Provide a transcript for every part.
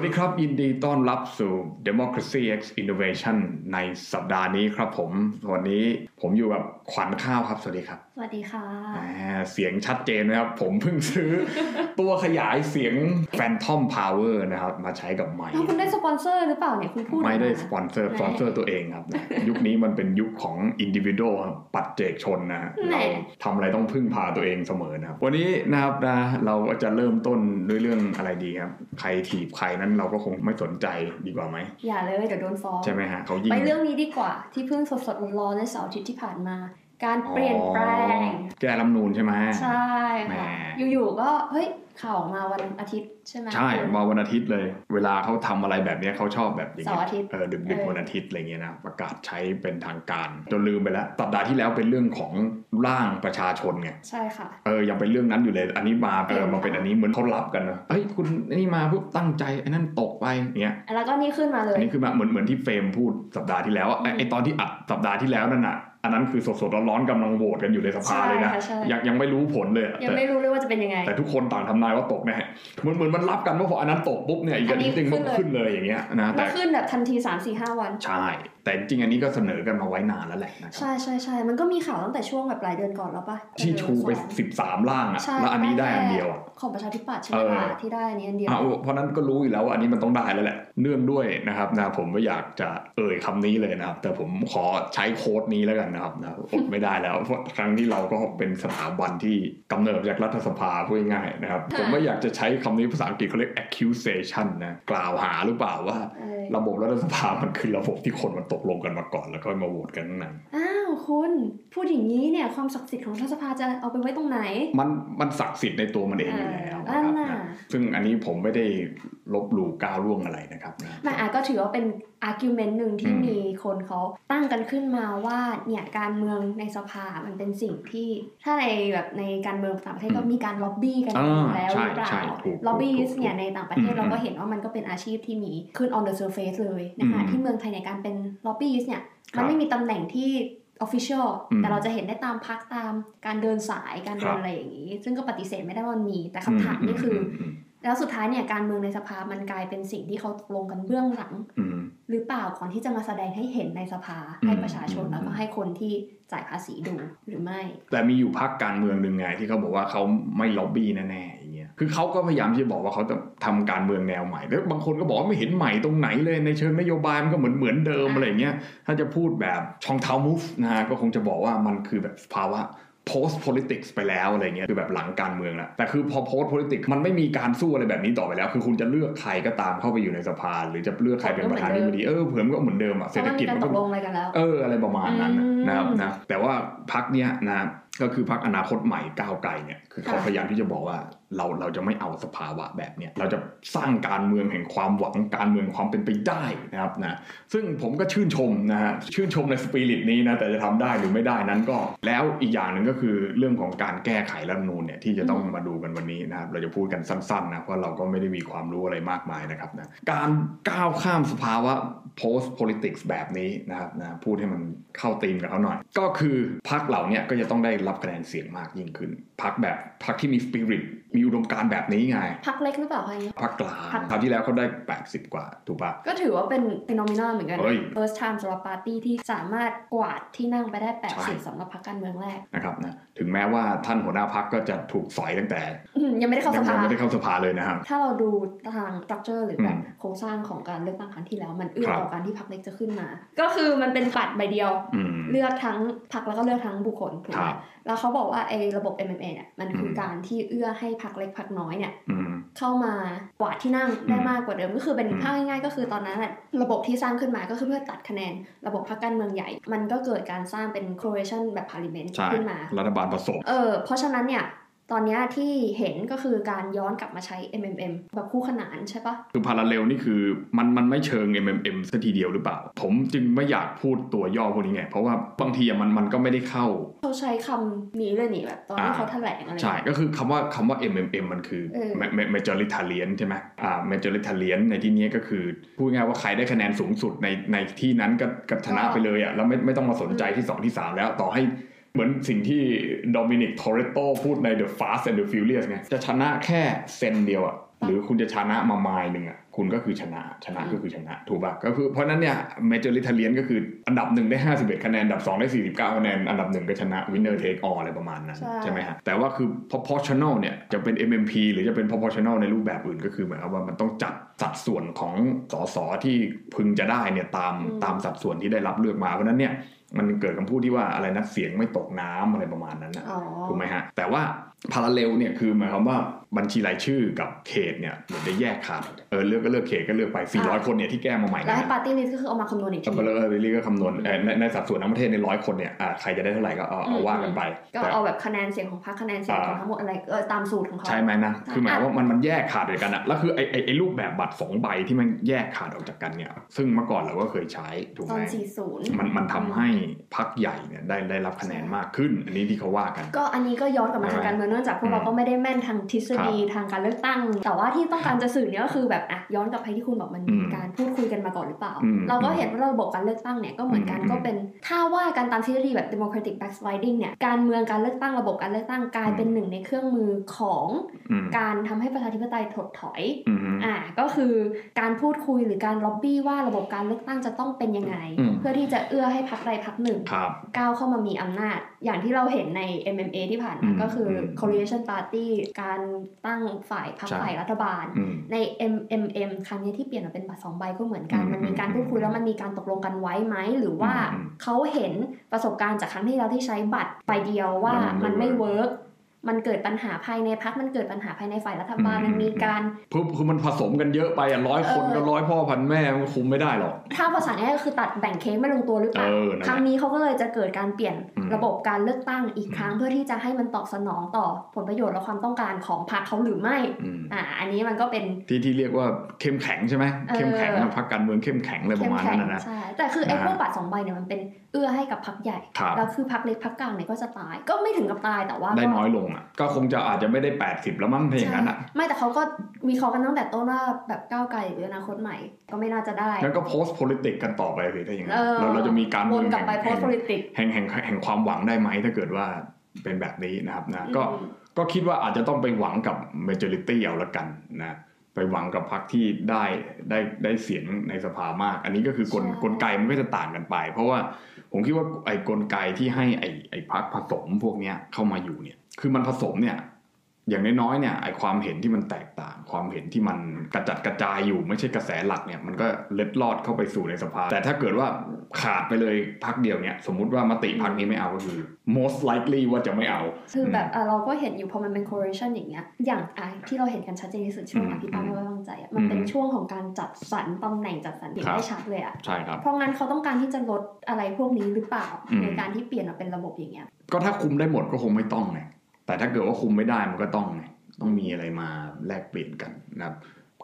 สวัสดีครับ ยินดีต้อนรับสู่ Democracy X Innovation ในสัปดาห์นี้ครับผม วันนี้ผมอยู่กับขวัญข้าวครับ สวัสดีครับสวัสดีค่ะอ่าเสียงชัดเจนนะครับ ผมเพิ่งซื้อ ตัวขยายเสียง Phantom Power นะครับ มาใช้กับไมค์แล้วคุณได้สปอนเซอร์หรือเปล่าเนี่ยคุณพูดไม่ได้ออกาสปอนเซอร์สปอนเซอร์ตัวเองครับนะยุคนี้มันเป็นยุคของ individual ครับปัจเจกชนนะฮะแหม่เราทำอะไรต้องพึ่งพาตัวเองเสมอนะครับ วันนี้นะครับนะเราก็จะเริ่มต้นด้วยเรื่องอะไรดีครับ ใครถีบใครนั้นเราก็คงไม่สนใจดีกว่าไหมอย่าเลยเดี๋ยวโดนฟ้องใช่ไหมฮะเขายิ่งไปเรื่องนี้ดีกว่าที่เพิ่งสดๆร้อนๆในเสาร์อาทิตย์ที่ผ่านมา การเปลี่ยนแปลงอ๋อแก้รัฐธรรมนูนใช่ไหมใช่แหมค่ะอยู่ๆก็เฮ้ยข่าวออกมาวันอาทิตย์ใช่ไหมใช่คุณมาวันอาทิตย์เลย เวลาเขาทำอะไรแบบเนี้ยเขาชอบแบบอย่างเงี้เสาร์อาทิตย์เออดึกดึกเออวันอาทิตย์อะไรเงี้ยนะประกาศใช้เป็นทางการจนลืมไปแล้วสัปดาห์ที่แล้วเป็นเรื่องของร่างประชาชนไงใช่ค่ะเออยังเป็นเรื่องนั้นอยู่เลย อันนี้มาเออเออมาเป็นอันนี้เหมือนเขารับกันนะเฮ้ยคุณอันนี้มาปุ๊บตั้งใจไอ้นั่นตกไปเงี้ยแล้วก็นี่ขึ้นมาเลอัยนนี้คือมาเหมือนเหมือนที่เฟรมพูดสัปดาห์ที่แล้วอะไอ้ไอ้ตอนที่อัดสัปดาห์ที่แล้วนั่นน่ะ อันนั้นคือสดๆร้อนๆกำลังโหวตกันอยู่ในสภาเลยนะใช่ค่ะใช่ยังยังไม่รู้ผลเลยอะยังแต่ไม่รู้เลยว่าจะเป็นยังไง แต่ทุกคนต่างทำนายว่าตกแน่เหมือนเหมือนมันรับกันว่าพออันนั้นตกปุ๊บเนี่ยอีกอัอันนนี้นี้จริงมันขึ้ขึ้นนเลเลยยอย่างเงี้ยนะแล้แต่วขึ้นแบบทันที3 4 5วัน ใช่แต่จริงๆอันนี้ก็เสนอกันมาไว้นานแล้วแหละนะครับใช่ใช่ใช่มันก็มีข่าวตั้งแต่ช่วงแบบปลายเดือนก่อนแล้วปะที่ชูไปสองสิบสามล่างอะใช่แล้วอันนี้ได้อันเดียวอะของประชาธิปัตย์ใช่ไหมเออคะที่ได้อันนี้อันเดียวอะเพราะนั้นก็รู้อยู่แล้วว่าอันนี้มันต้องได้แล้วแหละ เนื่องด้วยนะครับนะผมไม่อยากจะเอ่ยคำนี้เลยนะครับ แต่ผมขอใช้โค้ดนี้แล้วกันนะครับนะอดไม่ได้แล้วเพราะครั้งที่เราก็เป็นสถาบันที่กำเนิดจากรัฐสภาพูดง่ายๆนะครับผมไม่อยากจะใช้คำนี้ภาษาอังกฤษเขาเรียก accusation นะกล่าวหาหรือเปล่าว่าเออ ระบบรัฐสภามันคือระบบที่คนมันตกลงกันมาก่อน แล้วก็มาโหวตกันข้างในอ้าวคุณพูดอย่างนี้เนี่ยความศักดิ์สิทธิ์ของรัฐสภาจะเอาไปไว้ตรงไหน มันมันศักดิ์สิทธิ์ในตัวมันเองอยู่แล้วอ่านะครับน่ะนะซึ่งอันนี้ผมไม่ได้ลบหลู่ก้าวล่วงอะไรนะครับนะมันอาจก็ถือว่าเป็น argument หนึ่งที่อืมมีคนเขาตั้งกันขึ้นมาว่าเนี่ยการเมืองในสภามันเป็นสิ่งที่ถ้าในแบบในการเมืองต่างประเทศก็มีการล็อบบี้กันอยู่แล้วหใช่รือเปล่าใช่ถูกล็อบบี้ถูกถูกเนี่ยในต่างประเทศอืมเราก็เห็นว่ามันก็เป็นอาชีพที่มีขึ้น on the surface เลยนะคะอืมที่เมืองไทยในยการเป็นล็อบบี้เนี่ยครัมันบไม่มีตำแหน่งที่ official อืมแต่เราจะเห็นได้ตามพักตามการเดินสายการครัเดิบนอะไรอย่างนี้ ซึ่งก็ปฏิเสธไม่ได้ว่ามันมี แต่คำถามนี่คืออมแล้วสุดท้ายเนี่ยการเมืองในสภามันกลายเป็นสิ่งที่เขาตกลงกันเบื้องหลังอืมหรือเปล่าก่อนที่จะมาแสดงให้เห็นในสภาอืมให้ประชาชนอืมแล้วก็ให้คนที่จ่ายภาษีดูหรือไม่ แต่มีอยู่พักการเมืองหนึ่งไงที่เขาบอกว่าเขาไม่ล็อบบี้แน่ๆอย่างเงี้ย คือเขาก็พยายามที่จะบอกว่าเขาจะทำการเมืองแนวใหม่แล้วบางคนก็บอกว่าไม่เห็นใหม่ตรงไหนเลยในเชิงนโยบายมันก็เหมือนเหมือนเดิมอะอะไรเงี้ยถ้าจะพูดแบบช่องเท้ามูฟนะฮะก็คงจะบอกว่ามันคือแบบภาวะ post politics ไปแล้วอะไรเงี้ยคือแบบหลังการเมืองแล้วแต่คือพอ post politics มันไม่มีการสู้อะไรแบบนี้ต่อไปแล้ว คือคุณจะเลือกใครก็ตามเข้าไปอยู่ในสภาหรือจะเลือกใครเป็นประธานาธิบดีเออเผื่อมันก็เหมือนเดิมอะเพเศรษราะฐมันกิมีจการมันตก็กลงอะไรกันแล้วเอออะไรประมาณนั้นน่ะอืมนะครับนะแต่ว่าพักเนี้ยนะ ก็คือพักอนาคตใหม่ก้าวไกลเนี่ยคือเขาค่ะพยายามที่จะบอกว่าเราเราจะไม่เอาสภาวะแบบเนี้ยเราจะสร้างการเมืองแห่งความหวังการเมืองความเป็นไปได้นะครับนะซึ่งผมก็ชื่นชมนะฮะชื่นชมในสปิริตนี้นะแต่จะทำได้หรือไม่ได้นั้นก็ แล้วอีกอย่างหนึ่งก็คือเรื่องของการแก้ไขรัฐธรรมนูญเนี่ยที่จะต้องมาดูกันวันนี้นะครับเราจะพูดกันสั้นๆนะเพราะเราก็ไม่ได้มีความรู้อะไรมากมายนะครับนะการก้าวข้ามสภาวะ post politics แบบนี้นะครับนะพูดให้มันเข้าธีมกับเขาหน่อย ก็คือพรรคเหล่าเนี้ยก็จะต้องได้รับคะแนนเสียงมากยิ่งขึ้น พรรคแบบพรรคที่มี spirit มีอุดมการณ์แบบนี้ไงพักเล็กหรือเปล่าคะอย่างนี้พรรคกลางพรรคคราวที่แล้วเขาได้ 80 กว่า ถูกปะก็ถือว่าเป็นเป็นนอมินาเหมือนกันเฮ้ย first time สำหรับปาร์ตี้ที่สามารถกวาดที่นั่งไปได้แปดใช่สิบสำหรับพรรคการเมืองแรกนะครับนะถึงแม้ว่าท่านหัวหน้าพรรคก็จะถูกสอยตั้งแต่อืมยังไม่ได้เข้าสยังภาไม่ได้เข้าสภาเลยนะครับถ้าเราดูทาง structure หรือแบบอืมโครงสร้างของการเลือกตั้งครั้งที่แล้วมันเอื้อครับต่อการที่พรรคเล็กจะขึ้นมา ก็คือมันเป็นบัตรใบเดียวอืมเลือกทั้งพรรคแล้วก็เลือกทั้งบุคคลถูกคไหมรับแล้วเขาบอกว่าไอ้ระบบ MMA เนี่ยมันคืออมการที่เอื้อให้พรรคเล็กพรรคน้อยเนี่ยอืมเข้ามากวาดที่นั่งได้อืมมากกว่าเดิมก็คือเป็นอืมภาพง่ายๆ ก็คือตอนนั้นน่ะระบบที่สร้างขึ้นมาก็คือเพื่อตัดคะแนน ระบบพรรคการเมืองใหญ่ มันก็เกิดการสร้างเป็น coalition แบบ parliament ใช่ขึ้นมารัฐบาลผสมเออเพราะฉะนั้นเนี่ย ตอนเนี้ยที่เห็นก็คือการย้อนกลับมาใช้ MMM แบบคู่ขนานใช่ปะคือพาราเลลนี่คือมันมันไม่เชิง MMM สัทีเดียวหรือเปล่า ผมจึงไม่อยากพูดตัวย่อพวกนี้ไง เพราะว่าบางทีอะมันมันก็ไม่ได้เข้า เขาใช้คำนี้เลยนี่แบบตอนที่อ่าเขาแถลงอะไร ใช่ ก็คือคำว่าคำว่า MMM มันคือเออ ma- ma- majoritarian ใช่ไหมอ่า majoritarian ในที่นี้ก็คือ พูดง่ายๆว่าใครได้คะแนนสูงสุดในในที่นั้นก็ก็ชนะไปเลยอะแล้วไม่ไม่ต้องมาสนใจที่ 2 ที่ 3 แล้วต่อให้ เหมือนสิ่งที่โดมินิกทอร์เรโตพูดใน The Fast and the Furious ไงจะชนะแค่เซนเดียวอะหรือคุณจะชนะมาไมล์หนึ่งอะคุณก็คือชนะชนะก็คือชนะถูกป่ะก็คือเพราะฉะนั้นเนี่ยmajoritarian ก็คืออันดับหนึ่งได้ 51 คะแนน อันดับ 2 ได้ 49 คะแนน อันดับหนึ่งก็ชนะ winner take all อะไรประมาณนั้นใช่ใช่ไหมฮะแต่ว่าคือ proportional เนี่ยจะเป็น MMP หรือจะเป็น proportional ในรูปแบบอื่นก็คือหมายความว่ามันต้องจัดสัดส่วนของสสที่พึงจะได้เนี่ยตามตามสัดส่วนที่ได้รับเลือกมาเพราะฉะนั้นเนี่ย มันเกิดคำพูดที่ว่าอะไรนะเสียงไม่ตกน้ำอะไรประมาณนั้นนะอ๋อถูกไหมฮะแต่ว่า parallel เนี่ยคือหมายความว่าบัญชีรายชื่อกับเขตเนี่ยเหมือนจะแยกขาดเออเลือกก็เลือกเขตก็เลือกไป 400 คนเนี่ยที่แก้มาใหม่แล้วนะให้ปาร์ตี้ลิสก็คือเอามาคำนวณอีกก็ทีเลยเออเรียกก็คำนวณเอ่อในในสัดส่วนทั้งประเทศในร้อยคนเนี่ยอ่าใครจะได้เท่าไหร่ก็เอาเอาว่ากันไป ก็แต่เอาแบบคะแนนเสียงของพรรคคะแนนเสียงของทั้งหมดอะไรเออตามสูตรของเขาใช่ไหมนะใช่คือหมายว่ามันมันแยกขาดด้วยกันอะแล้วคือไอ้ไอ้ไอ้รูปแบบบัตรสองใบที่มันแยกขาดออกจากกันเนี่ยซึ่งเมื่อก่อนเราก็เคยใช้ถูกตไหอมน40มันมันทำให้พักใหญ่เนี่ยได้ได้รับคะแนนมากขึ้น อันนี้ที่เขาว่ากัน ก็อันนี้ก็ย้อนกลับมาทางการเมืองเนื่องจากพวกเราก็ไม่ได้แม่นทางทฤษฎีทางการเลือกตั้ง แต่ว่าที่ต้องการจะสื่อเนี่ยก็คือแบบอะย้อนกลับไปที่คุณบอกมันมีอืมการพูดคุยกันมาก่อนหรือเปล่าอืมเราก็เห็นว่าระบบการเลือกตั้งเนี่ยก็เหมือนกันอืมก็เป็นถ้าว่ากันตามทฤษฎีแบบ democratic backsliding เนี่ยการเมืองการเลือกตั้งระบบการเลือกตั้งกลายเป็นหนึ่งในเครื่องมือของอืมการทำให้ประชาธิปไตยถดถอยอืมอ่าก็คือการพูดคุยหรือการล็อบบี้ว่าระบบการเลือกตั้งจะต้องเป็นยังไงอืมเพื่อที่จะเอื้อให้พรรคใดพรรคหนึ่งครับก้าวเข้ามามีอำนาจ อย่างที่เราเห็นใน MMA ที่ผ่านอืมามก็คืออม coalition party การตั้งฝ่ายพรรคใช่ฝ่ายรัฐบาลอืมใน MMM ครั้งนี้ที่เปลี่ยนมาเป็นบัตรสองใบก็เหมือนกันอืมมันมีการพูดคุยแล้วมันมีการตกลงกันไว้ไหม หรือว่าอืมเขาเห็นประสบการณ์จากครั้งที่แล้วที่ใช้บัตรใบเดียวว่าแล้วมัมันนไม่ไม่เวิร์ก มันเกิดปัญหาภายในพรรคมันเกิดปัญหาภายในฝ่ายรัฐบาลอืมมันมีการคือคือมันผสมกันเยอะไปอะร้อยคนเออก็ร้อยพ่อพันแม่มันคุมไม่ได้หรอก ถ้าภาษาง่ายก็คือตัดแบ่งเค้กไม่ลงตัวหรือเปล่าเออนั่นแหละครั้งนี้เขาก็เลยจะเกิดการเปลี่ยนอืมระบบการเลือกตั้งอีกครั้งเพื่อที่จะให้มันตอบสนองต่อผลประโยชน์และความต้องการของพรรคเขาหรือไม่อืมอ่าอันนี้มันก็เป็นที่ที่เรียกว่าเข้มแข็งใช่ไหมเออเข้มแข็งนะพักการเมืองเข้มแข็งอะไรประมาณนั้นนะนะใช่แต่คือไอ้นะพวกบัตรสองใบเนี่ยมันเป็นเอื้อให้กับพรรคใหญ่ครับแล้วคือพรรคเล็กพรรคกลางเนี่ยก็จะตาย ก็ไม่ถึงกับตายแต่ว่าได้ก็น้อยลงอะก็คงจะอาจจะไม่ได้ 80 แล้วมั้งถ้าอย่างนั้นอะใช่ไม่แต่เขาก็มีเขากันตั้งแต่ต้นว่าแบบก้าวไกลหรืออนาคตใหม่ก็ไม่น่าจะได้งั้นก็ post politics กันต่อไปสิถ้าอย่างนั้เอนอเราเราจะมีการวเมืนองกลับไปแห่ง post politics แห่งแห่งแห่งแห่งความหวังได้ไหมถ้าเกิดว่าเป็นแบบนี้นะครับนะก็อืมก็คิดว่าอาจจะต้องไปหวังกับ majority เอาละกันนะ ไปหวังกับพรรคที่ได้ได้ได้เสียงในสภามาก อันนี้ก็คือกลใช่กลไกมันก็จะต่างกันไป เพราะว่าผมคิดว่าไอ้กลไกที่ให้ไอ้ไอ้พรรคผสมพวกเนี้ยเข้ามาอยู่เนี่ย คือมันผสมเนี่ย อย่างน้อยๆเนี่ยไอ้ความเห็นที่มันแตกต่าง ความเห็นที่มันกระจัดกระจายอยู่ไม่ใช่กระแสหลักเนี่ยมันก็เล็ดลอดเข้าไปสู่ในสภา แต่ถ้าเกิดว่าขาดไปเลยพักเดียวเนี่ยสมมุติว่ามติพักนี้ไม่เอาก็คือ most likely ว่าจะไม่เอา คือแบบอะเราก็เห็นอยู่พอมันเป็น correlation อย่างเงี้ยอย่างอะที่เราเห็นกันชัดเจนที่สุดช่วงอืมอภิปรายไม่ไว้วางใจอะมันเป็นอืมช่วงของการจัดสรรตำแหน่งจัดสรรเห็นครับได้ชัดเลยอะใช่ครับเพราะงั้นเขาต้องการที่จะลดอะไรพวกนี้หรือเปล่าอืมในการที่เปลี่ยนมาเป็นระบบอย่างเงี้ยก็ถ้าคุมได้หมดก็คงไม่ต้องไง แต่ถ้าเกิดว่าคุมไม่ได้มันก็ต้องต้องมีอะไรมาแลกเปลี่ยนกันนะครับ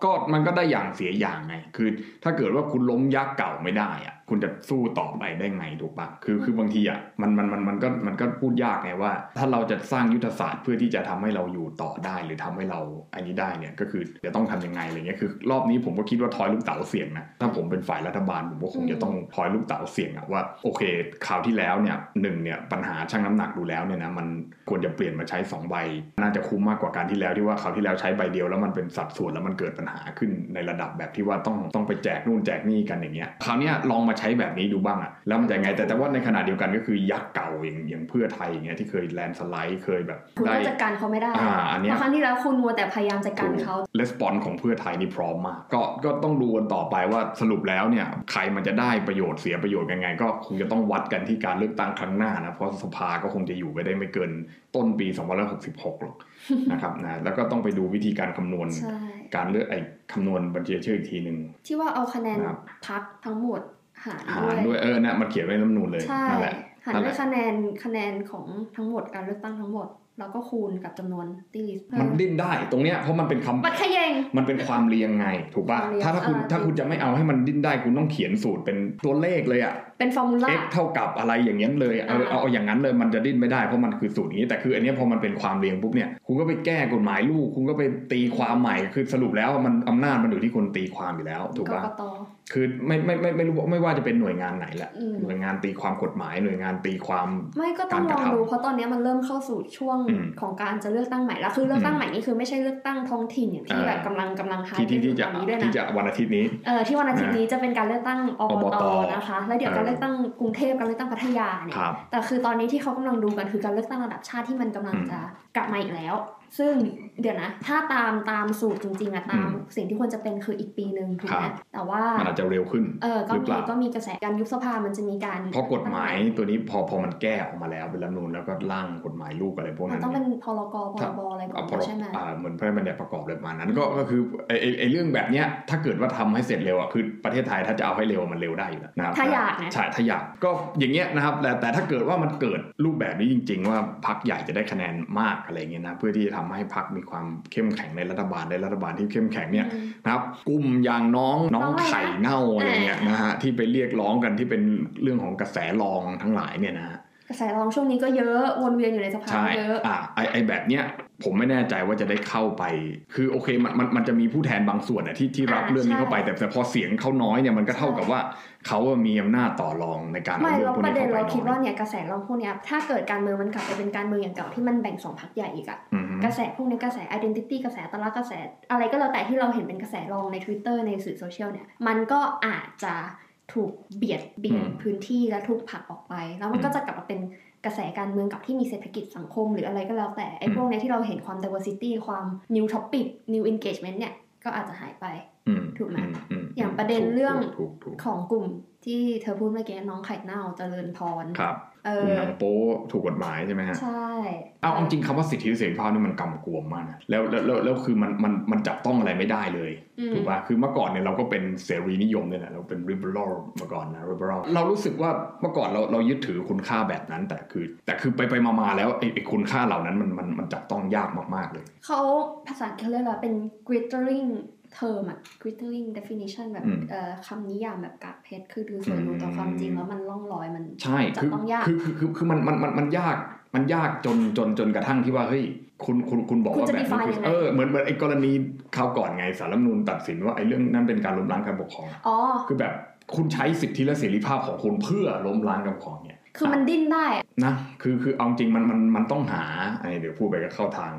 ก็มันก็ได้อย่างเสียอย่างไง คือถ้าเกิดว่าคุณล้มยักษ์เก่าไม่ได้อะ คุณจะสู้ต่อไปได้ไงถูกปะคือคือบางทีอะมันมันมันมันก็มันก็พูดยากไงว่า ถ้าเราจะสร้างยุทธศาสตร์เพื่อที่จะทำให้เราอยู่ต่อได้ หรือทำให้เราอันนี้ได้เนี่ยก็คือจะต้องทำยังไงอะไรเงี้ยคือ รอบนี้ผมก็คิดว่าทอยลูกเต๋าเสี่ยงนะถ้าผมเป็นฝ่ายรัฐบาลผมก็คงจะต้องทอยลูกเต๋าเสี่ยงอะว่าโอเคคราวที่แล้วเนี่ยหนึ่งเนี่ยปัญหาชั่งน้ำหนักดูแล้วเนี่ยนะมันควรจะเปลี่ยนมาใช้สองใบน่าจะคุ้มมากกว่าการที่แล้วที่ว่าคราวที่แล้วใช้ใบเดียวแล้วมันเป็นสัดส่วนแล้วมันเกิดปัญหาขึ้นในระดับแบบที่ว่าต้องต้องไปแจกนู่นแจกนี่กันอย่างเงี้ยคราวเนี้ยลองมาใช้แบบนี้ดูบ้างอะแล้วมันจะไงแต่แต่ว่าในขณะเดียวกันก็คือยักษ์เก่าอย่างอย่างเพื่อไทยอย่างเงี้ยที่เคยแลนด์สไลด์เคยแบบคุณได้ก็จัดการเขาไม่ได้อ่าอันเนี้ยเพราะครั้งที่แล้วคุณมัวแต่พยายามจัดการเขาレスปอนของเพื่อไทยนี่พร้อมมากก็ก็ต้องดูกันต่อไปว่าสรุปแล้วเนี่ยใครมันจะได้ประโยชน์เสียประโยชน์ยังไง ก็คงจะต้องวัดกันที่การเลือกตั้งครั้งหน้านะเพราะสภาก็คงจะอยู่ไปได้ไม่เกินต้นปี2566หรอกนะครับนะแล้วก็ต้องไปดูวิธีการคำนวณใช่การเลือกไอ้คำนวณบัญชีรายชื่ออีกทีหนึ่งที่ว่าเอาคะแนนครับพักทั้งหมด หารหารด้วยเออนะมันเขียนไว้ในรัฐธรรมนูญเลยใช่นั่นแหละหารนั่นด้แหวยละคะแนนคะแนนของทั้งหมดการเลือกตั้งทั้งหมดแล้วก็คูณกับจำนวนตีลิสต์มันดิ้นได้ตรงเนี้ยเพราะมันเป็นคำบัตรขยงมันเป็นความเรียงไง ถูกป่ะความเรียงถ้าถ้าคุณอ่าถ้าคุณจะไม่เอาให้มันดิ้นได้คุณต้องเขียนสูตรเป็นตัวเลขเลยอะเป็นฟอร์มูลา x เท่ากับอะไรอย่างนี้ยเลยเอาอ่าเอาเอาอย่างนั้นเลยมันจะดิ้นไม่ได้เพราะมันคือสูตรนี้ แต่คืออันเนี้ยพอมันเป็นความเรียงปุ๊บเนี่ยคุณก็ไปแก้กฎหมายลูก คุณก็ไปตีความใหม่คือสรุปแล้วมันอำนาจมันอยู่ที่คนตีความอยู่แล้ว ถูกกป่ะกต คือไม่ไม่ไม่ไม่รู้ว่าไม่ว่าจะเป็นหน่วยงานไหนแหละอืมหน่วยงานตีความกฎหมายหน่วยงานตีความไม่ก็ต้องลองการกระทำดูเพราะตอนนี้มันเริ่มเข้าสู่ช่วงอืมของการจะเลือกตั้งใหม่แล้วคือเลือกตั้งใหม่นี่คือไม่ใช่เลือกตั้งท้องถิ่นอย่างที่อ่าแบบกำลังกำลังหาที่ที่ที่ตจะอนนี้ด้วยที่นะจะวันอาทิตย์นี้เออที่วันอาทิตย์นี้จะเป็นการเลือกตั้งอบอบตตเออเลือกตั้งกรุงเทพการเลือกตั้งพัทยาเนี่ยครับแต่คือตอนนี้ที่เขากำลังดูกันคือการเลือกตั้งระดับชาติที่มันกำลังอืมจะกลับมาอีกแล้ว ซึ่ง เดี๋ยวนะ ถ้าตามตามสูตรจริงๆอะตามอืมสิ่งที่ควรจะเป็นคืออีกปีหนึ่งถูกไหมครับแต่ว่ามันอาจจะเร็วขึ้นเออก็หรือมีเปล่าก็มีกระแสการยุบสภามันจะมีการเพราะกฎหมายตัวนี้พอพอมันแก้ออกมาแล้วเป็นรัฐธรรมนูนแล้วก็ร่างกฎหมายลูกอะไรพวกมันั้นนต้องเนี่เป็ยนพรกพรบอะไรก่อเอานพรใช่ไหมอ่าเหมือนพระราชบัญญัติประกอบเลยประมาณนั้นก็ก็คือไอ้ไอ้ไอ้เรื่องแบบเนี้ยถ้าเกิดว่าทำให้เสร็จเร็วอะคือประเทศไทยถ้าจะเอาให้เร็วมันเร็วได้อยู่แล้วนะครับถ้าอยากนะใช่ถ้าอยากก็อย่างเงี้ยนะครับแต่แต่ถ้าเกิดว่ามันเกิดรูปแบบนี้จริง ๆ ว่าพรรคใหญ่จะได้คะแนนมากอะไรเงี้ยนะเพื่อที่จะทำให้พรรคมีความเข้มแข็งในรัฐบาลในรัฐบาลที่เข้มแข็งเนี่ยอืมนะครับกลุ่มอย่างน้องน้องน้องอะไรนะไข่เน่าอะไรเงี้ยอ่านนะฮะที่ไปเรียกร้องกันที่เป็นเรื่องของกระแสรองทั้งหลายเนี่ยนะฮะ กระแสร้องช่วงนี้ก็เยอะวนเวียนอยู่ในสภาใช่เยอะอ่าไอไอแบบเนี้ยผมไม่แน่ใจว่าจะได้เข้าไป คือโอเคมันมันมันจะมีผู้แทนบางส่วนอะที่ที่รับอ่าเรื่องนี้เข้าไปใช่แต่แต่พอเสียงเขาน้อยเนี่ยมันก็เท่ากับว่าเขาอะมีอำนาจต่อรองในการเอาไม่เรื่อเรางพวกประนี้เด็นเข้าไปเราคิดน้ว่าอยเนี่ยกระแสร้องพวกเนี้ยถ้าเกิดการเมืองมันกลับไปเป็นการเมืองอย่างเก่าที่มันแบ่งสองพรรคใหญ่อีกอะอืมฮึกระแสพวกนี้กระแส identity กระแสตลาดกระแส อะไรก็แล้วแต่ที่เราเห็นเป็นกระแสรองใน Twitter ในสื่อโซเชียลเนี่ยมันก็อาจจะ ถูกเบียดเบียนอืมพื้นที่และถูกผลักออกไป แล้วมันก็จะกลับมาเป็นกระแสการเมืองกับที่มีเศรษฐกิจสังคม หรืออะไรก็แล้วแต่ไอ้อืมพวกเนี้ยที่เราเห็นความ diversity ความ new topic new engagement เนี่ยก็อาจจะหายไปอืมถูกไหมอืมอย่างประเด็นถูกเรื่องถูกถูกของกลุ่ม ที่เธอพูดเมื่อกี้น้องไข่เน่าเจริญพรครับเอกลุ่มอหนังโป๊ถูกกฎหมายใช่ไหมฮะใช่เอาเอาจริงคำว่าสิทธิเสรีภาพนี่มันกำกวมมากนะแล้วแล้วแล้วแล้วคือมันมันมันจับต้องอะไรไม่ได้เลยอืมถูกป่ะคือเมื่อก่อนเนี่ยเราก็เป็นเสรีนิยมเนี่ยแหละเราเป็น liberal มาก่อนนะ liberal เรารู้สึกว่าเมื่อก่อนเราเรายึดถือคุณค่าแบบนั้น แต่คือ แต่คือไปไปมามาแล้วไอ้ไอ้คุณค่าเหล่านั้นมันมันมันจับต้องยากมากๆเลยเขาภาษาอังกฤษเขาเรียกอะไรเป็น glittering term อะ glittering definition แบบอืมเอ่อคำนิยามแบบกากเพชรคือดูสวยหรูแต่ความจริงแล้วมันล่องลอยมันใช่จับคือต้องยากคือคือคือคือมันมันมันมันยากมันยากจนจนจนกระทั่งที่ว่าเฮ้ยคุณคุณคุณบอกคุณว่าจะแบบนี้ define คือยังไงเออเหมือนเหมือนไอ้กรณีคราวก่อนไงศาลรัฐธรรมนูญตัดสินว่าไอ้เรื่องนั้นเป็นการล้มล้างการปกครองอ๋อคือแบบคุณใช้สิทธิและเสรีภาพของคุณเพื่อล้มล้างการปกครองเนี่ยคือมันดิ้นได้อะ นะคือคือเอาจริงมันมันมันต้องหาไอ้เดี๋ยวพูดไปก็เข้าทาง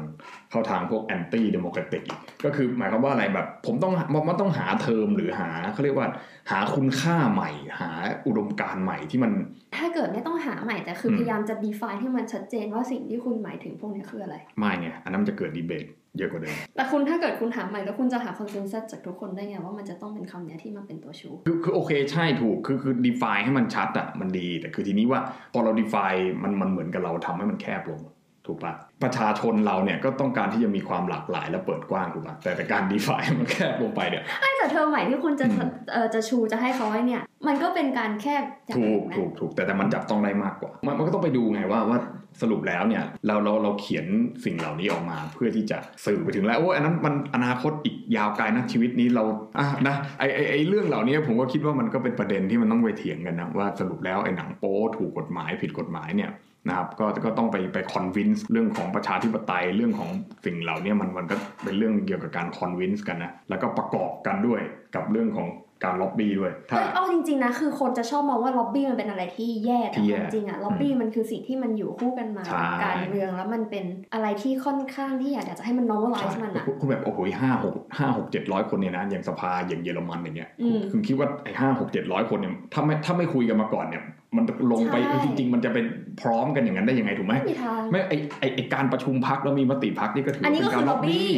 เข้าทางพวก anti-democratic ก็คือหมายความว่าอะไรแบบ ผมต้องมันมันต้องหาเทอมหรือหาเขาเรียกว่าหาคุณค่าใหม่ หาอุดมการณ์ใหม่ที่มัน ถ้าเกิดไม่ต้องหาใหม่แต่คืออมพยายามจะ define ให้มันชัดเจนว่าสิ่งที่คุณหมายถึงพวกนี้คืออะไร ไม่ไงอันนั้นมันจะเกิดดีเบต เยอะกว่าเดิมแต่คุณถ้าเกิดคุณหาใหม่แล้วคุณจะหา consensus จากทุกคนได้ไงว่ามันจะต้องเป็นคำเนี้ยที่มาเป็นตัวชูคือคือโอเคใช่ถูกคือคือ define ให้มันชัดอะมันดี แต่คือทีนี้ว่าพอเรา define มันมันเหมือนกับเราทำให้มันแคบลงถูกปะประชาชนเราเนี่ยก็ต้องการที่จะมีความหลากหลายและเปิดกว้างถูกปะแต่แต่การ define ให้มันแคบลงไปเนี่ยไอ้แต่เทอมใหม่ที่คุณจะอืมเอ่อจะชูจะให้เขาไว้เนี่ย มันก็เป็นการแค่อย่างถูกไหมถูกถูกแต่แต่มันจับต้องได้มากกว่า มันมันก็ต้องไปดูไงว่าว่า สรุปแล้วเนี่ยเราเราเราเขียนสิ่งเหล่านี้ออกมาเพื่อที่จะสื่อไปถึงแล้วโอ้ยอันนั้นมันอนาคตอีกยาวไกลนะชีวิตนี้เราอะนะไอไอไอเรื่องเหล่านี้ผมก็คิดว่ามันก็เป็นประเด็นที่มันต้องไปเถียงกันนะว่าสรุปแล้วไอหนังโป๊ถูกกฎหมายผิดกฎหมายเนี่ยนะครับก็ก็ต้องไปไปคอนวินส์เรื่องของประชาธิปไตยเรื่องของสิ่งเหล่านี้มันมันก็เป็นเรื่องเกี่ยวกับการคอนวินส์กันนะแล้วก็ประกอบกันด้วยกับเรื่องของ การล็อบบี้ด้วยถ้าเอ้ยเอาจริงๆนะคือคนจะชอบมองว่าล็อบบี้มันเป็นอะไรที่แย่แต่ที่คแย่วามจริงอะล็อบบี้มันคือสิ่งที่มันอยู่คู่กันมาใช่กับการเมืองแล้วมันเป็นอะไรที่ค่อนข้างที่อยากจะให้มัน normalize มันอะคุณคุณแบบโอ้โหห้าหกห้าหกเจ็ดร้อยคนเนี่ยนะอย่างสภาอย่างเยอรมันอย่างเงี้ยอืมคุณคิดว่าไอ้ห้าหกเจ็ดร้อยคนเนี่ยถ้าไม่ถ้าไม่คุยกันมาก่อนเนี่ยมันลงไปใช่จริง ๆ มันจะเป็นพร้อมกันอย่างนั้นได้ยังไงถูกไหมไม่มีทางไม่ไอไอไอการประชุมพักแล้วมีมติพักนี่ก็ถืออันนี้เป็ก็นกาคืรอล็ล็ออบบบี้บี้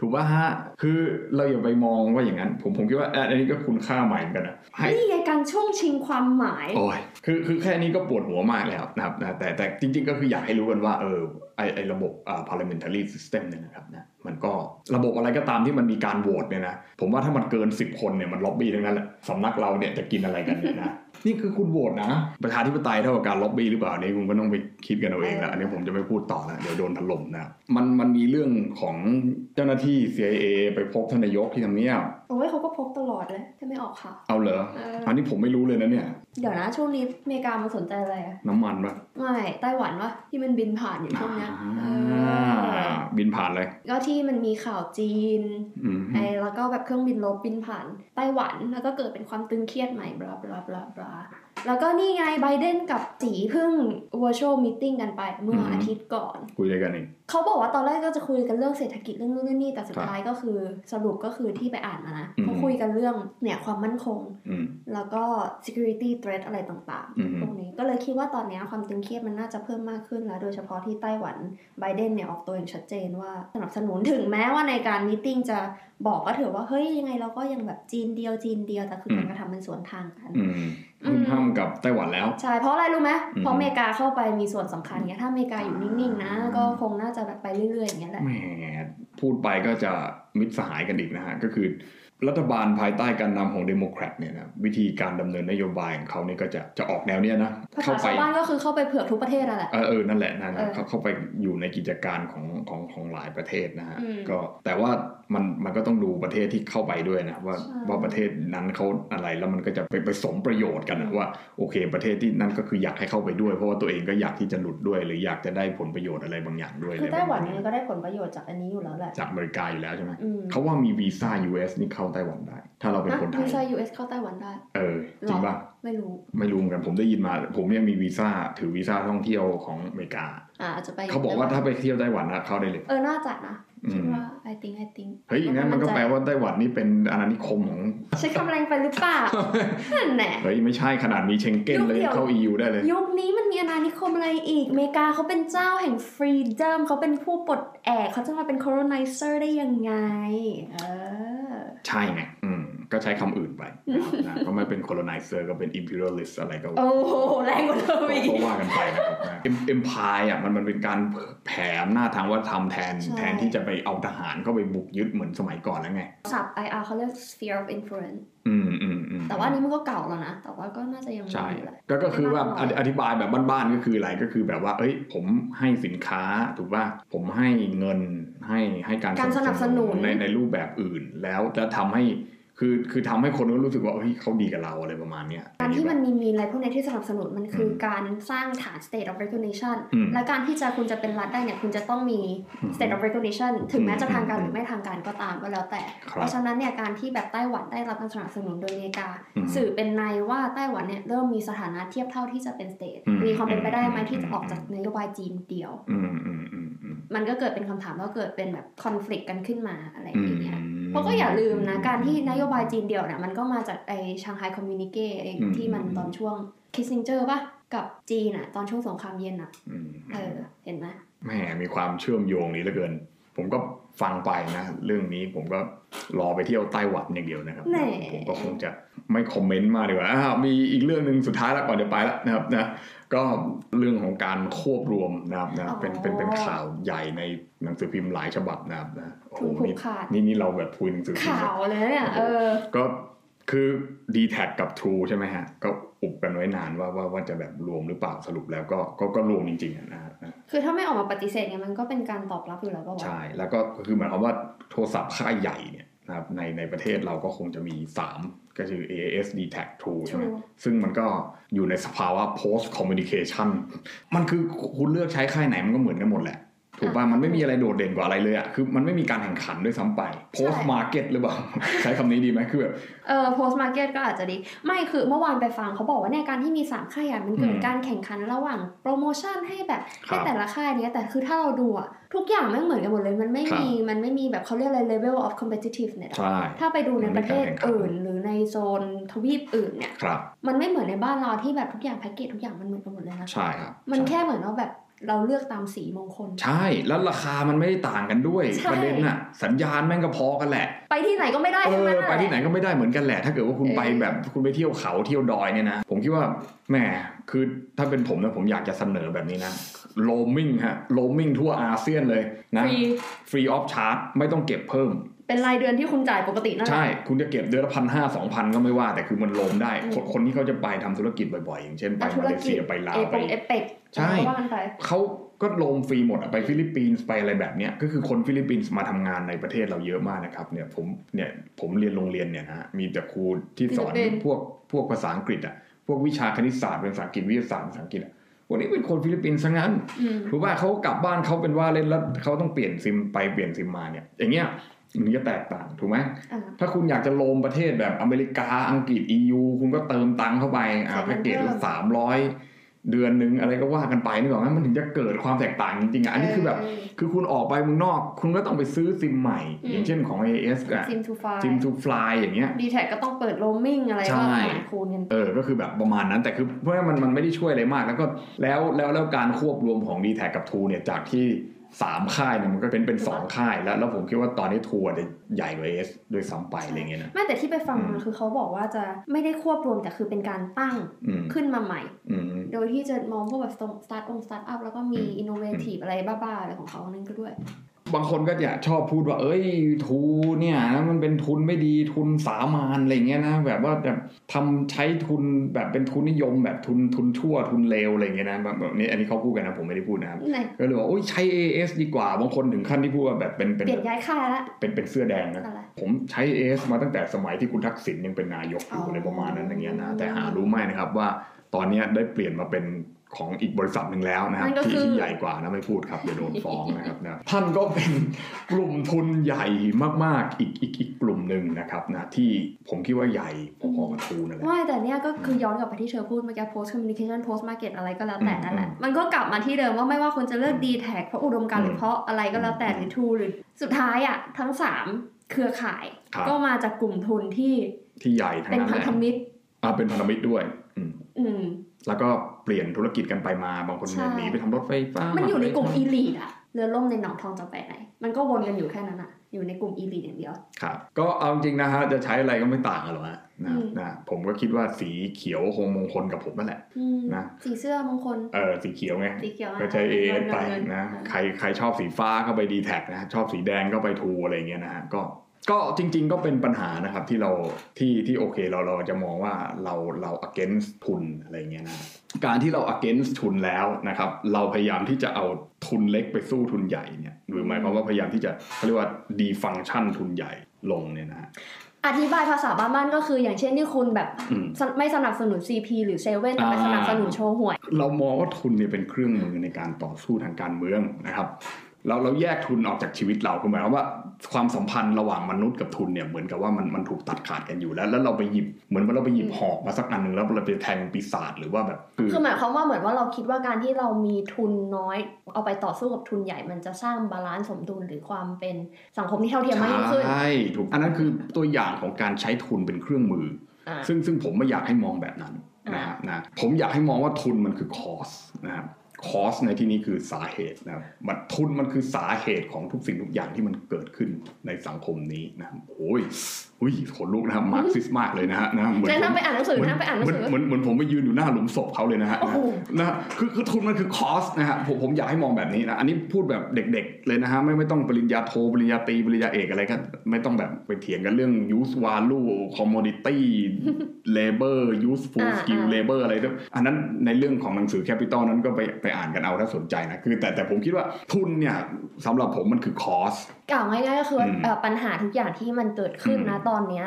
ถูกป่ะฮะ คือเราอย่าไปมองว่าอย่างนั้น ผมผมคิดว่าอันนี้ก็คุณค่าใหม่เหมือนกันนะให้นี่ไงการช่วงชิงความหมาย โอ้ยคือคือแค่นี้ก็ปวดหัวมากแล้วนะครับนะแต่แต่จริง ๆ ก็คืออยากให้รู้กันว่าเออไอไอระบบอ่า parliamentary system เนี่ยนะครับนะมันก็ระบบอะไรก็ตามที่มันมีการโหวตเนี่ยนะผมว่าถ้ามันเกิน 10 คนเนี่ยมันล็อบบี้ทั้งนั้นแหละสำนักเราเนี่ยจะกินอะไรกันเนี่ยนะ นี่คือคุณโหวตนะ ประชาธิปไตยเท่ากับการล็อบบี้หรือเปล่าอันนี้คุณก็ต้องไปคิดกันเอาเองละอันนี้ผมจะไม่พูดต่อนะเดี๋ยวโดนถล่มนะมันมันมีเรื่องของเจ้าหน้าที่ CIA ไปพบท่านนายกที่ทำเนียบโอ้ยเขาก็พกตลอดเลยถ้าไม่ออกข่าวเอาเหรอเอออันนี้ผมไม่รู้เลยนะเนี่ย เดี๋ยวนะช่วงนี้อเมริกามันสนใจอะไรอะน้ำมันปะไม่ไต้หวันวะที่มันบินผ่านอยู่ช่วงเนี้ยเออ่าอบินผ่านเลยก็ที่มันมีข่าวจีนอืมไอ้แล้วก็แบบเครื่องบินลบบินผ่านไต้หวันแล้วก็เกิดเป็นความตึงเครียดใหม่บลาบลาบลาบลาแล้วก็นี่ไงไบเดนกับจีเพิ่ง virtual meeting กันไปเมื่ออาทิตย์ก่อน คุยอะไรกันอีกเขาบอกว่าตอนแรกก็จะคุยกันเรื่องเศรษฐกิจเรื่องนู่นเรื่องนี่แต่สุดท้ายก็คือสรุปก็คือที่ไปอ่านมานะอืมเขาคุยกันเรื่องเนี่ยความมั่นคงอืมแล้วก็ security threat อะไรต่างอืมๆพวกนี้ก็เลยคิดว่าตอนเนี้ยความตึงเครียดมันน่าจะเพิ่มมากขึ้นแล้ว โดยเฉพาะที่ไต้หวันไบเดนเนี่ยออกตัวอย่างชัดเจนว่าสนับสนุนถึงแม้ว่าในการมีติ้งจะบอกก็ถือว่าเฮ้ยยังไงเราก็ยังแบบจีนเดียวจีนเดียวแต่คือการกระทำมันสวนทางกันอืมคุณห้ามกับไต้หวันแล้วใช่เพราะอะไรรู้ไหมอืมเพราะอเมริกาเข้าไปมีส่วนสำคัญเงี้ยถ้าอเมริกาอยู่นิ่งๆนะก็คงน่าจะแบบไปเรื่อยๆอย่างเงี้ยแหละแหมพูดไปก็จะมิตรสหายกันอีกนะฮะก็คือ รัฐบาลภายใต้การนำของเดโมแครตเนี่ยนะวิธีการดำเนินนโยบายของเขาเนี่ยก็จะจะออกแนวเนี้ยนะภาเข้าษาไปชาวบ้านก็คือเข้าไปเผือกทุกประเทศนั่นแหละเออเออนั่นแหละนั่นแหละเออเขาเข้าไปอยู่ในกิจการของของของหลายประเทศนะฮะอืมก็แต่ว่ามันมันก็ต้องดูประเทศที่เข้าไปด้วยนะว่าใช่ว่าประเทศนั้นเขาอะไรแล้วมันก็จะไปไปสมประโยชน์กันนะว่าโอเค ประเทศที่นั่นก็คืออยากให้เข้าไปด้วย เพราะว่าตัวเองก็อยากที่จะหลุดด้วย หรืออยากจะได้ผลประโยชน์อะไรบางอย่างด้วยคืออะไรไต้หวันแบบยังไงก็ได้ผลประโยชน์จากอันนี้อยู่แล้วแหละจากอเมริกาอยู่แล้วใช่ไหมอืมเขาว่ามีวีซ่า US นี่เข้าาไต้หวันได้ ถ้าเราเป็นคนไทยวีซ่า US เข้าไต้หวันได้ เออ จริงป่ะไม่รู้ ไม่รู้เหมือนกันผมได้ยินมา ผมเนี่ยมีวีซ่าถือวีซ่าท่องเที่ยวของอเมริกา อ่าจะไปเขาบอกว่าถ้าไปเที่ยวไต้หวันนะเข้าได้เลย เออน่าจะนะคิดว่า I think I think เฮ้ยอย่างนั้นมันก็แปลว่าไต้หวันนี่เป็นอาณานิคมของใช้คำแรงไปหรือเปล่านั่นแหละเฮ้ยไม่ใช่ขนาดมีเชงเก้นเลยเข้า EU ได้เลย ยุคนี้มันมีอาณานิคมอะไรอีกอเมริกาเขาเป็นเจ้าแห่งฟรีด o m เขาเป็นผู้ปลดแอกเขาจะมาเป็น colonizer ได้ยังไง เออ ใช่ไงอืมก็ใช้คำอื่นไปนะก็ไม่เป็น colonizer ก็เป็น imperialist อะไรก็โอ้โหแรงกว่าเดิมอีกก็ว่ากันไปนะครับนะ Em- empire อะมันมันเป็นการแผ่อำนาจทางวัฒนธรรมแทนใช่แทนที่จะไปเอาทหารเข้าไปบุกยึดเหมือนสมัยก่อนแล้วไงศัพท์ IR เขาเรียก sphere of influence อืมอืมอืม แต่ว่าอันนี้มันก็เก่าแล้วนะ แต่ว่าก็น่าจะยังมีใช่อยู่แหละก็ก็คือว่าไม่มากหรอกอธิบายแบบบ้านๆก็คืออะไรก็คือแบบว่า เอ้ย ผมให้สินค้าถูกป่ะผมให้เงินให้ให้การการสนับสนุนในในรูปแบบอื่น แล้วจะทำให้ คือคือทำให้คนก็รู้สึกว่าเฮ้ยเขาดีกับเราอะไรประมาณเนี้ยการที่มันมีมีอะไรพวกนี้ที่สนับสนุนมันคืออการสร้างฐาน state of recognition อืมและการที่จะคุณจะเป็นรัฐได้เนี่ยคุณจะต้องมี state of recognition ถึงแม้จะทางการหรือไม่ทางการก็ตามก็แล้วแต่ครับเพราะฉะนั้นเนี่ยการที่แบบไต้หวันได้รับการสนับสนุนโดยอเมริกาอืมสื่อเป็นในว่าไต้หวันเนี่ยเริ่มมีสถานะเทียบเท่าที่จะเป็น state อืมมีความเป็นไปได้ไหมอืมที่จะออกจากนโยบายจีนเดียวอืมอืมอืมอืมมันก็เกิดเป็นคำถามแล้วเกิดเป็นแบบ conflict กันขึ้นมาอะไรออืมย่างเงี้ยเพราะก็อย่าลืมนะการที่นโยบายจีนเดียวเนี่ยมันก็มาจากไอ Shanghai Communiqué ไออืมที่มันตอนช่วงคิสซิงเจอร์ป่ะกับจีนอะตอนช่วงสงครามเย็นอะอืมเออเห็นไหมแหมมีความเชื่อมโยงนี้เหลือเกิน ผมก็ฟังไปนะ เรื่องนี้ผมก็รอไปเที่ยวไต้หวันอย่างเดียวนะครับแหน่ผมก็คงจะไม่คอมเมนต์มากดีกว่าอ้าวมีอีกเรื่องหนึ่งสุดท้ายแล้วก่อนจะไปแล้วนะครับนะก็เรื่องของการควบรวมนะครับนะเป็นเป็นเป็นข่าวใหญ่ในหนังสือพิมพ์หลายฉบับนะครับนะโอ้โหถูกผูนี่กขาดนี่นี่เราแบบคุยหนังสือพิมพ์ข่าวเลยเนี่ยเออก็คือ d t แทกับ True ใช่ไหมฮะ ก็อุ บกันไว้นานว่าว่าว่าจะแบบรวมหรือเปล่าสรุปแล้วก็ก็ก็รวมจริงๆอะนะฮะคือถ้าไม่ออกมาปฏิเสธเนี่ยมันก็เป็นการตอบรับอยู่แล้วป่าวะใช่ แล้วก็คือหมายความว่าโทรศัพท์ค่ายใหญ่เนี่ยนะครับในในประเทศเราก็คงจะมี 3 ก็คือ AAS d t a c True ใช่ไหม True ซึ่งมันก็อยู่ในสภาวะ post communication มันคือคุณเลือกใช้ค่ายไหนมันก็เหมือนกันหมดแหละ ถูกป่ะมันไม่มีอะไรโดดเด่นกว่าอะไรเลยอะคือมันไม่มีการแข่งขันด้วยซ้ำไป post market หรือเปล่า ใช้คำนี้ดีไหมคือแบบเออ post market ก็อาจจะดี ไม่คือเมื่อวานไปฟังเขาบอกว่าเนี่ยการที่มีสามค่ายอะมันเกิดอืมการแข่งขันระหว่างโปรโมชั่นให้แบบครัให้บแต่ละค่ายเนี้ยแต่คือถ้าเราดูอะทุกอย่างไม่งเหมือนกันหมดเลย มันไม่มีมันไม่มีแบบเขาเรียกอะไร level of competitiveness อะใช่ถ้าไปดูในประเทศมันไม่การแข่งขันอื่น หรือในโซนทวีปอื่นเนี่ยครับมันไม่เหมือนในบ้านเราที่แบบทุกอย่างแพ็กเกจทุกอย่างมันเหมือนกันหมดเลยนะใช่ครับมันใช่แค่เหมือนว่าแบบ เราเลือกตามสีมงคล ใช่ แล้วราคามันไม่ได้ต่างกันด้วยใช่ประเด็นน่ะ สัญญาณแม่งก็พอกันแหละ ไปที่ไหนก็ไม่ได้เอทั้งอนั้นไปที่ไหนก็ไม่ได้เหมือนกันแหละ ถ้าเกิดว่าคุณเออไปแบบคุณไปเที่ยวเขาเที่ยวดอยเนี่ยนะ ผมคิดว่าแหมคือถ้าเป็นผมนะผมอยากจะเสนอแบบนี้นะโลมิงฮะโลมิงทั่วอาเซียนเลยนะ free free of charge ไม่ต้องเก็บเพิ่ม เป็นรายเดือนที่คุณจ่ายปกตินั่นแหละใช่ คุณจะเก็บเดือนละพันห้าสองพันก็ไม่ว่าแต่คือมันโลมได้อืมคนคนที่เขาจะไปทำธุรกิจบ่อยๆ อย่างเช่นไปแต่ธุมารเลกิจเซียไปลาเอวปไปงเอเปกใช่ว่ากันไปเขาก็โลมฟรีหมดอะไปฟิลิปปินส์ไปอะไรแบบเนี้ยก็คือคนฟิลิปปินส์มาทำงานในประเทศเราเยอะมากนะครับเนี่ยผมเนี่ยผมเรียนโรงเรียนเนี่ยนะฮะมีแต่ครูที่สอนฟิลิปปินส์พวกพวกภาษาอังกฤษอะพวกวิชาคณิตศาสตร์เป็นภาษาอังกฤษวิทยาศาสตร์ภาษาอังกฤษอะวันนี้เป็นคนฟิลิปปินส์ทั้งนั้นอืมถูกป่ะเขากลับบ้านเขาเป็นว่าเล่นแล้วเขาต้องเปลี่ยนซิมไปเปลี่ยนซิมมาเนี่ยอย่างเงี้ย มันจะแตกต่างถูกไหมอ่าถ้าคุณอยากจะ roam ประเทศแบบอเมริกาอังกฤษ EU คุณก็เติมตังค์เข้าไปอ่าใช่แพ็กเกจเพิ่ละมสามร้อยเดือนหนึ่งอะไรก็ว่ากันไปนึกออกไหมมันถึงจะเกิดความแตกต่างจริงๆอะอันนี้คือแบบ คือคุณออกไปเมืองนอก คุณก็ต้องไปซื้อซิมใหม่อืมอย่างเช่นของ AIS อะ SIM2Fly SIM2Fly อย่างเงี้ยดีแทคก็ต้องเปิดโรมมิ่งอะไรใช่ก็หารคูณกันเออก็คือแบบประมาณนั้นแต่คือเพราะว่ามันมันไม่ได้ช่วยอะไรมาก แล้วก็แล้วแล้วแล้วการควบรวมของ d t แทกับทูเนี่ยจากที่ สามค่ายเนี่ยมันก็เป็นเป็นสองค่ายแล้วแล้วผมคิดว่าตอนนี้ทรูจะใหญ่กว่า AIS ด้วยซ้ำไปอะไรเงี้ยนะไม่แต่ที่ไปฟังอืมามคือเขาบอกว่าจะไม่ได้ควบรวมแต่คือเป็นการตั้งอืมขึ้นมาใหม่อืมโดยที่จะมองพวกแบบสตาร์ทอัพสตาร์ทอัพแล้วก็มีอืม innovative อะไรบ้าๆอะไรของเขานั่นก็ด้วย บางคนก็จะชอบพูดว่า เอ้ยทรูเนี่ยมันเป็นทุนไม่ดีทุนสามานย์อะไรเงี้ยนะแบบว่าแบบทำใช้ทุนแบบเป็นทุนนิยมแบบทุนทุนชั่วทุนเลวอะไรเงี้ยนะแบบแบบนี้อันนี้เขาพูดกันนะผมไม่ได้พูดนะครับไหนก็เลยว่าโอ้ยใช้ AS ดีกว่าบางคนถึงขั้นที่พูดว่าแบบเป็นเป็นเปลี่ยนย้ายค่ายละเป็นเป็นเสื้อแดงนะอะไรผมใช้ AS มาตั้งแต่สมัยที่คุณทักษิณยังเป็นนายกอยู่อ๋อออะไรประมาณนั้นอย่างเงี้ยนะแต่หารู้ไหมนะครับว่าตอนเนี้ยได้เปลี่ยนมาเป็น ของอีกบริษัทหนึ่งแล้วนะครับนั่นก็ที่คือที่ใหญ่กว่านะไม่พูดครับเดี๋ยวโดนฟ้องนะครับนะท่านก็เป็นกลุ่มทุนใหญ่มากๆอีกอีกอีกกลุ่มหนึ่งนะครับนะที่ผมคิดว่าใหญ่พอๆกับทูนั่นแหละไม่แต่เนี้ยก็คือย้อนกลับไปที่เธอพูดเมื่อกี้ post communication post market อะไรก็แล้วแต่นั่นแหละอืมมันก็กลับมาที่เดิมว่าไม่ว่าคุณจะเลือก d t แทเพราะอุดมการณ์หอืรืมอเพราะอะไรก็แล้วแต่หรือ True หรือสุดท้ายอะทั้งสามเครือข่ายครับก็มาจากกลุ่มทุนที่ที่ใหญ่ทั้งเป็นนั้นพัแหนละธมิตรอ่าเป็นพันธมิตรด้วย อืมอืม แล้วก็เปลี่ยนธุรกิจกันไปมาบางคนใช่หนีไปทำรถไฟฟ้า มันอยู่ในกลุ่มไปทำอีลีดอะเรือล่มในหนองทองจะไปไหน มันก็วนกันอยู่แค่นั้นอะอยู่ในกลุ่มอีลีดอย่างเดียว ครับ ก็เอาจริงนะฮะจะใช้อะไรก็ไม่ต่างกันหรอกฮะนะอืมนะผมก็คิดว่าสีเขียวคงมงคลกับผมนั่นแหละอืมนะสีเสื้อมงคลเออสีเขียวไงสีเขียวอะก็ใช้เองินไปเงินะเงิใครใครชอบสีฟ้าก็ไปดีแท็นะชอบสีแดงก็ไปทูอะไรเงี้ยนะฮะก็ ก็จริง ๆ ก็เป็นปัญหานะครับที่เราที่ที่โอเคเราเราจะมองว่าเราเรา against ทุนอะไรเงี้ยนะการที่เรา against ทุนแล้วนะครับ เราพยายามที่จะเอาทุนเล็กไปสู้ทุนใหญ่เนี่ยหรือหมายความว่าพยายามที่จะเขาเรียกว่า defunction ทุนใหญ่ลงเนี่ยนะฮะอธิบายภาษาบ้านๆก็คืออย่างเช่นที่คุณแบบอืมสนไม่สนับสนุน CP หรือเซเว่นแต่ไปอ่าสนับสนุนโชว์หวย เรามองว่าทุนเนี่ยเป็นเครื่องมือในการต่อสู้ทางการเมืองนะครับ เราเราแยกทุนออกจากชีวิตเราคือหมายความว่าความสัมพันธ์ระหว่างมนุษย์กับทุนเนี่ยเหมือนกับว่ามันมันถูกตัดขาดกันอยู่แล้ว แล้วเราไปหยิบเหมือนว่าเราไปหยิบหอกมาสักอันหนึ่งแล้วเราไปแทงปีศาจหรือว่าแบบคือคือหมายความว่าเหมือนว่าเราคิดว่าการที่เรามีทุนน้อย เอาไปต่อสู้กับทุนใหญ่มันจะสร้าง balance สมดุลหรือความเป็นสังคมที่เท่าเทียมมากยิ่งขึ้นใช่ถูกอันนั้นคือตัวอย่างของการใช้ทุนเป็นเครื่องมืออ่าซึ่งซึ่งผมไม่อยากให้มองแบบนั้นนะฮะนะผมอยากให้มองว่าทุนมันคือ causeนะครับ cause ในที่นี้คือสาเหตุนะครับมันทุนมันคือสาเหตุของทุกสิ่งทุกอย่างที่มันเกิดขึ้นในสังคมนี้นะโอ้ยอุ้ยขนลุกนะครับมาร์กซิสต์มากเลยนะฮะนะเหมือนแนะผมนำไปอ่านหนังสือเหมือนนะไปอ่านหนังสือเหมือนเหมือนผมไปยืนอยู่หน้าหลุมศพเขาเลยนะฮะโอ้โหนะคือคือทุนมันคือ cause นะฮะผมผมอยากให้มองแบบนี้นะอันนี้พูดแบบเด็ก ๆ เลยนะฮะไม่ไม่ต้องปริญญาโทปริญญาตรีปริญญาเอกอะไรก็ไม่ต้องแบบไปเถียงกันเรื่อง use value commodity labor useful อ่า skill อ่า labor อะไรด้วยอันนั้นในเรื่องของหนังสือ capital นั้นก็ไปไปอ่านกันเอาถ้าสนใจนะคือแต่แต่ผมคิดว่าทุนเนี่ยสำหรับผมมันคือคอส กล่าวง่ายๆก็คืออมเอ่อปัญหาทุกอย่างที่มันเกิดขึ้นอืมนะตอนเนี้ย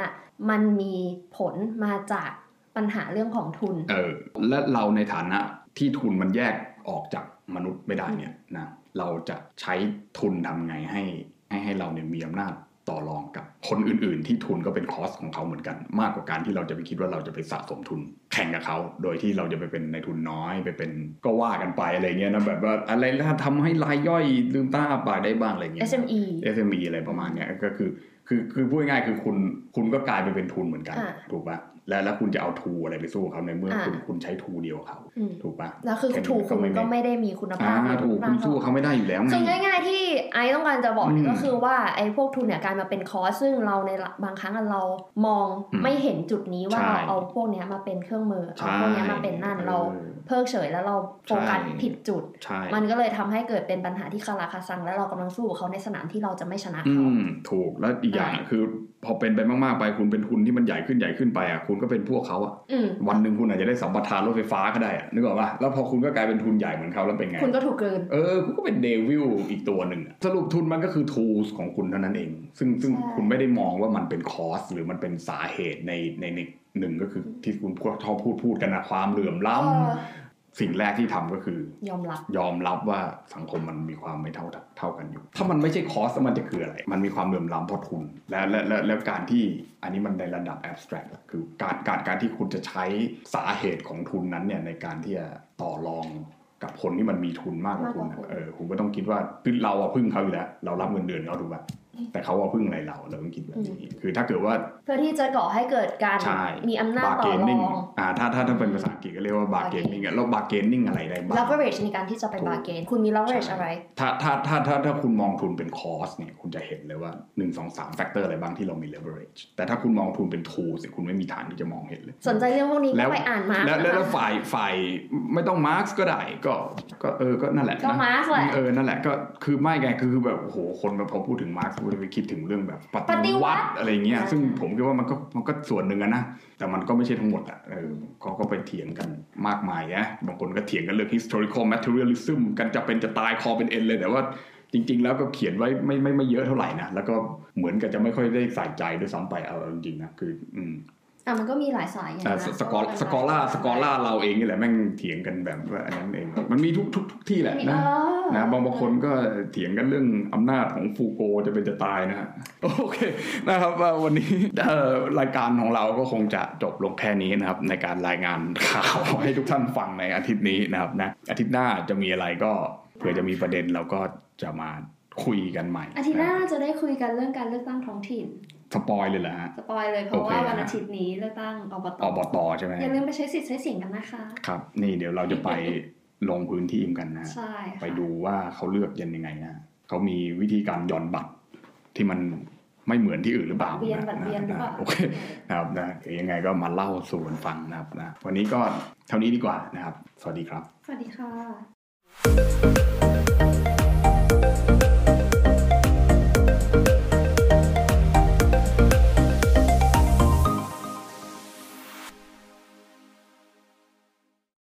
มันมีผลมาจากปัญหาเรื่องของทุน เออ และเราในฐานะที่ทุนมันแยกออกจากมนุษย์ไม่ได้เนี่ยนะเราจะใช้ทุนทำไงให้ให้ให้เราเนี่ยมีอำนาจ ต่อรองกับคนอื่น ๆ ที่ทุนก็เป็นคอสของเขาเหมือนกัน มากกว่าการที่เราจะไปคิดว่าเราจะไปสะสมทุน แข่งกับเขา โดยที่เราจะไปเป็นในทุนน้อยไปเป็นก็ว่ากันไปอะไรเงี้ยนะแบบว่าอะไรถ้าทำให้รายย่อยลืมตาอ้าปากได้บ้างอะไรเงี้ย SME SME อะไรประมาณเนี้ยก็คือคือคือพูดง่ายๆคือคุณคุณก็กลายไปเป็นทุนเหมือนกันอ่าถูกปะ แล้วแล้วคุณจะเอาทูอะไรไปสู้เขาในเมื่ออ่าคุณคุณใช้ทูเดียวเขาอืมถูกปะแล้วคือแค่นี้ถูกก็คุณไม่ก็ไม่ไม่ได้มีคุณภาอ่าพถูกคุณสู้เขาไม่ได้อยู่แล้วไงคือง่าย ๆ ที่ไอซ์ต้องการจะบอกเนี่ยอืมก็คือว่าไอ้พวกทุนเนี่ยกลายมาเป็น cause ซึ่งเราในบางครั้งเรามองอืมไม่เห็นจุดนี้ว่าใช่เราเอาพวกเนี้ยมาเป็นเครื่องมือเอาใช่พวกเนี้ยมาเป็นนั่นเออเราเพิกเฉยแล้วเราโฟกัสใช่ผิดจุดใช่มันก็เลยทำให้เกิดเป็นปัญหาที่คาราคาซัง และเรากำลังสู้กับเขาในสนามที่เราจะไม่ชนะอืเขามถูกแล้วอีกอย่างอะคือพอเป็นไปมากๆไปคุณเป็นทุนที่มันใหญ่ขึ้นใหญ่ขึ้นไปอะคุณก็เป็นพวกเขาอะอืมวันหนึ่งคุณอาจจะได้สัมปทานรถไฟฟ้าก็ได้อะนึกออกปะแล้วพอคุณก็กลายเป็นทุนใหญ่เหมือนเขาแล้วเป็นไง คุณก็ถูกเกิน เออคุณก็เป็น devil อีกตัวหนึ่งอะสรุปทุนมันก็คือ tools ของคุณเท่านั้นเอง ซึ่งซึ่งใช่คุณไม่ได้มองว่ามันเป็นคอสหรือมันเป็นสาเหตุในในในหนึ่งก็คือที่คุณพวกชอบพูดพูดกันนะความเหลื่อมล้ำเออ สิ่งแรกที่ทำก็คือ ยอมรับยอมรับว่าสังคมมันมีความไม่เท่าเท่ากันอยู่ ถ้ามันไม่ใช่คอสมันจะคืออะไร มันมีความเหลื่อมล้ำเพราะทุน และและและแล้วการที่อันนี้มันในระดับ abstract อะคือการการการที่คุณจะใช้สาเหตุของทุนนั้นเนี่ยในการที่จะต่อรองกับคนที่มันมีทุนมากกว่าคุณมากกว่าคุณอะเออคุณก็ต้องคิดว่าคือเราอะพึ่งเขาอยู่แล้ว เรารับเงินเดือนเขาถูกป่ะ แต่เขาอะพึ่งอะไรเราเราต้องคิดแบบนี้ คือถ้าเกิดว่า เพื่อที่จะก่อให้เกิดการใช่มีอำนาจต่อร bargaining องอ่าถ้าถ้าถ้าเป็นภาษาอังกฤษก็เรียกว่า bargaining อะแล้ว bargaining อะไรได้บ้าง leverage ในการที่จะไปถูก bargain คุณมี leverage ใช่อะไร ถ้าถ้าถ้าถ้าถ้าคุณมองทุนเป็น cause เนี่ยคุณจะเห็นเลยว่า 1 2 3 factor อะไรบ้างที่เรามี leverage แต่ถ้าคุณมองทุนเป็น tools เนี่ยคุณไม่มีทางที่จะมองเห็นเลย สนใจเรื่องพวกนี้แล้วก็ไปอ่านมาแล้วแล้วแล้วฝ่ายฝ่ายไม่ต้องมาร์กก็ได้ก็ก็เออก็นั่นแหละก็นะมาร์กแหละเออนั่นแหละก็คือไม่ไงคือคือแบบโอ้โหคนแบบพอพูดถึงมาร์กก็จะไปคิดถึงเรื่องแบบปปฏิฏิวัวัติติอะไรเงี้ยอ่าซึ่งผมคิดว่ามันก็มันก็ส่วนหนึ่งอะนะแต่มันก็ไม่ใช่ทั้งหมดอะเออเขาก็ไปเถียงกันมากมายนะบางคนก็เถียงกันเรื่อง historical materialism กันจะเป็นจะตายคอเป็นเอ็นเลยแต่ว่าจริง ๆ แล้วก็เขียนไว้ไม่ไม่ไม่เยอะเท่าไหร่นะแล้วก็เหมือนกับจะไม่ค่อยได้ใส่ใจด้วยซ้ำไปเอาจริงๆนะคืออืม อะมันก็มีหลายสายอย่างแต่นะสกอสกอล่าสกอล่าเราเองนี่แหละแม่งเถียงกันแบบว่าอันนั้นเอง มันมีทุกทุกทุกที่แหละมีนะเออนะบางบางคนก็เถียงกันเรื่องอำนาจของฟูโกจะเป็นจะตายนะฮะโอเคนะครับว่าวันนี้เอ่อรายการของเราก็คงจะจบลงแค่นี้นะครับ ในการรายงานข่าวให้ทุกท่านฟังในอาทิตย์นี้นะครับนะอาทิตย์หน้าจะมีอะไรก็เผื่อจะมีประเด็นเราก็จะมาคุยกันใหม่ อาทิตย์หน้าจะได้คุยกันเรื่องการเลือกตั้งท้องถิ่น สปอยเลยเหรอฮะ สปอยเลยเพราะโอเคว่าวันนะอาทิตย์นี้เลือกตั้งอบตอบตใช่ไหมอย่าลืมไปใช้สิทธิ์ใช้เสียงกันนะคะ ครับ นี่เดี๋ยวเราจะไปลงพื้นที่กันนะ ใช่ค่ะไปดูว่าเขาเลือกยังไงนะเขามีวิธีการหย่อนบัตรที่มันไม่เหมือนที่อื่นหรือเปล่าบัตรเวียนบัตรเวียนหรือเปล่าะโอเคนะครับนะเดี๋ยวยังไงก็มาเล่าสู่กันฟังนะครับนะวันนี้ก็เท่านี้ดีกว่านะครับ สวัสดีครับ สวัสดีค่ะ